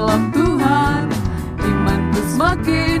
dalam Tuhan, imanku semakin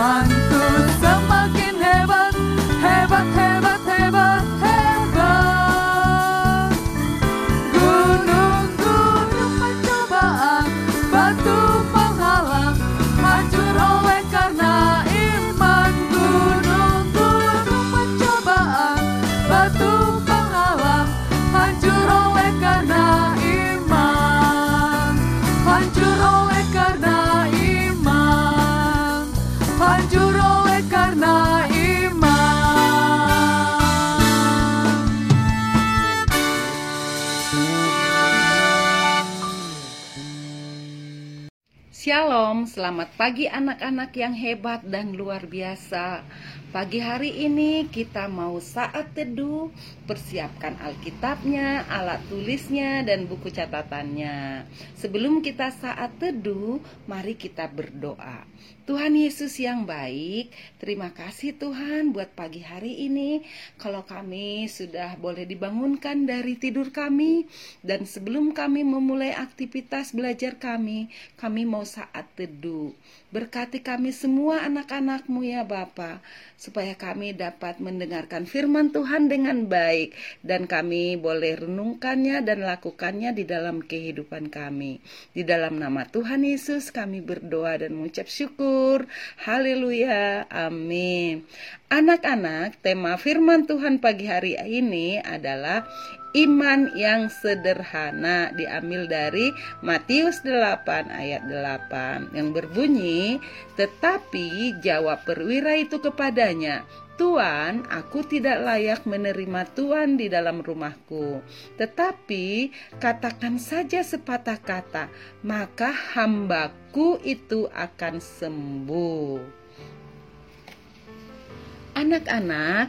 Imanku Shalom, selamat pagi anak-anak yang hebat dan luar biasa. Pagi hari ini kita mau saat teduh, persiapkan Alkitabnya, alat tulisnya, dan buku catatannya. Sebelum kita saat teduh, mari kita berdoa. Tuhan Yesus yang baik, terima kasih Tuhan buat pagi hari ini. Kalau kami sudah boleh dibangunkan dari tidur kami, dan sebelum kami memulai aktivitas belajar kami, kami mau saat teduh. Berkati kami semua anak-anakmu ya Bapa, supaya kami dapat mendengarkan firman Tuhan dengan baik dan kami boleh renungkannya dan lakukannya di dalam kehidupan kami. Di dalam nama Tuhan Yesus kami berdoa dan mengucap syukur. Haleluya. Amin. Anak-anak, tema firman Tuhan pagi hari ini adalah iman yang sederhana diambil dari Matius 8 ayat 8 yang berbunyi tetapi jawab perwira itu kepadanya Tuan, aku tidak layak menerima Tuan di dalam rumahku. Tetapi katakan saja sepatah kata, maka hambaku itu akan sembuh. Anak-anak,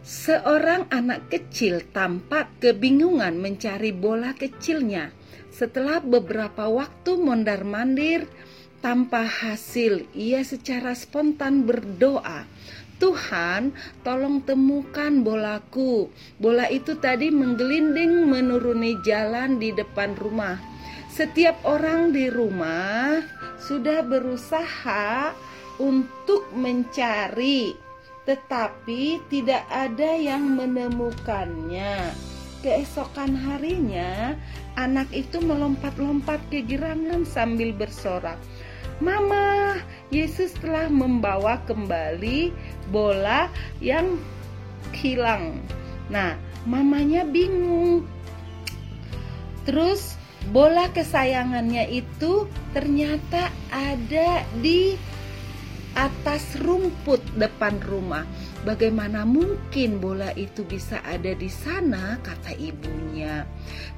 Seorang anak kecil tampak kebingungan mencari bola kecilnya. Setelah beberapa waktu mondar-mandir tanpa hasil, ia secara spontan berdoa, "Tuhan, tolong temukan bolaku." Bola itu tadi menggelinding menuruni jalan di depan rumah. Setiap orang di rumah sudah berusaha untuk mencari tetapi tidak ada yang menemukannya. Keesokan harinya, anak itu melompat-lompat kegirangan sambil bersorak, "Mama, Yesus telah membawa kembali bola yang hilang." Nah, mamanya bingung. Terus bola kesayangannya itu ternyata ada di atas rumput depan rumah. Bagaimana mungkin bola itu bisa ada di sana? kata ibunya.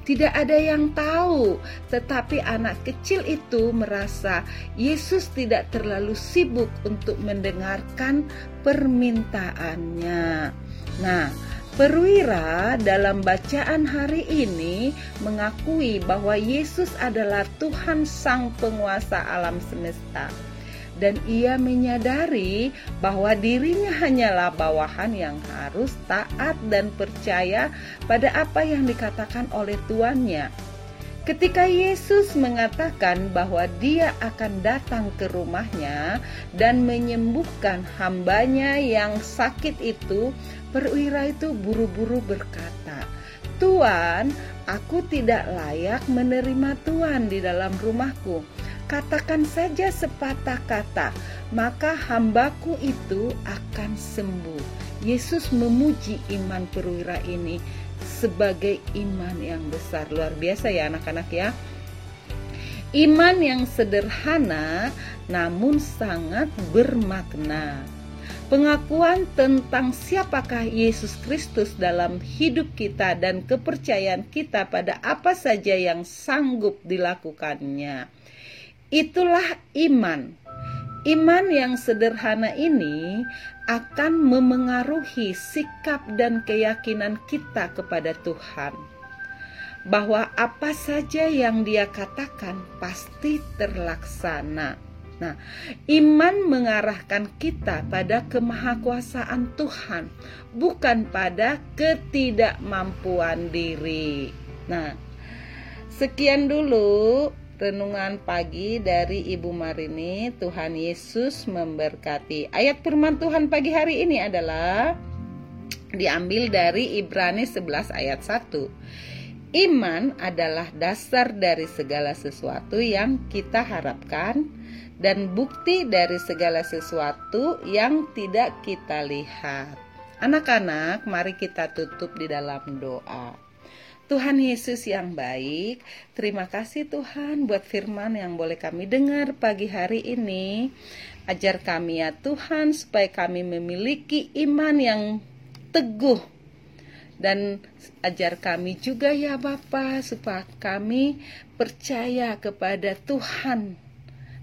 Tidak ada yang tahu, tetapi anak kecil itu merasa Yesus tidak terlalu sibuk untuk mendengarkan permintaannya. Nah, Perwira dalam bacaan hari ini mengakui bahwa Yesus adalah Tuhan Sang Penguasa alam semesta. Dan ia menyadari bahwa dirinya hanyalah bawahan yang harus taat dan percaya pada apa yang dikatakan oleh tuannya. Ketika Yesus mengatakan bahwa Dia akan datang ke rumahnya dan menyembuhkan hambanya yang sakit itu, perwira itu buru-buru berkata, "Tuan, aku tidak layak menerima Tuan di dalam rumahku. Katakan saja sepatah kata, maka hambaku itu akan sembuh." Yesus memuji iman perwira ini sebagai iman yang besar. Luar biasa ya anak-anak ya. Iman yang sederhana namun sangat bermakna. Pengakuan tentang siapakah Yesus Kristus dalam hidup kita dan kepercayaan kita pada apa saja yang sanggup dilakukannya. Itulah iman. Iman yang sederhana ini akan memengaruhi sikap dan keyakinan kita kepada Tuhan, bahwa apa saja yang Dia katakan pasti terlaksana. Nah, iman mengarahkan kita pada kemahakuasaan Tuhan, bukan pada ketidakmampuan diri. Nah, sekian dulu renungan pagi dari Ibu Marini. Tuhan Yesus memberkati. Ayat firman Tuhan pagi hari ini adalah diambil dari Ibrani 11 ayat 1. Iman adalah dasar dari segala sesuatu yang kita harapkan dan bukti dari segala sesuatu yang tidak kita lihat. Anak-anak, mari kita tutup di dalam doa. Tuhan Yesus yang baik, terima kasih Tuhan buat firman yang boleh kami dengar pagi hari ini. Ajar kami ya Tuhan supaya kami memiliki iman yang teguh. Dan ajar kami juga ya Bapa supaya kami percaya kepada Tuhan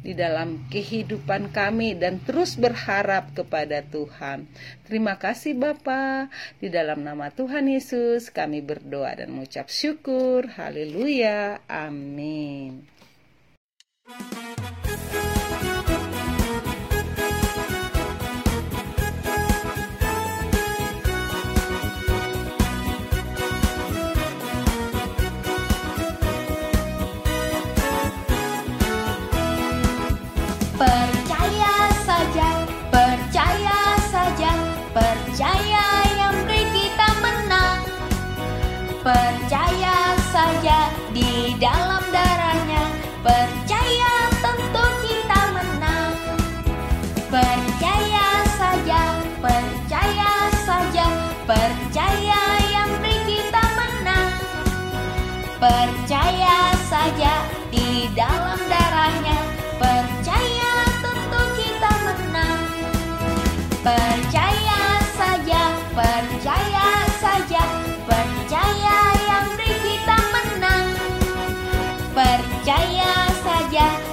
di dalam kehidupan kami dan terus berharap kepada Tuhan. Terima kasih Bapa. Di dalam nama Tuhan Yesus kami berdoa dan mengucap syukur. Haleluya. Amin. Percaya saja di dalam darahnya. Percaya tentu kita menang. Percaya saja, percaya saja. Percaya yang beri kita menang. Percaya saja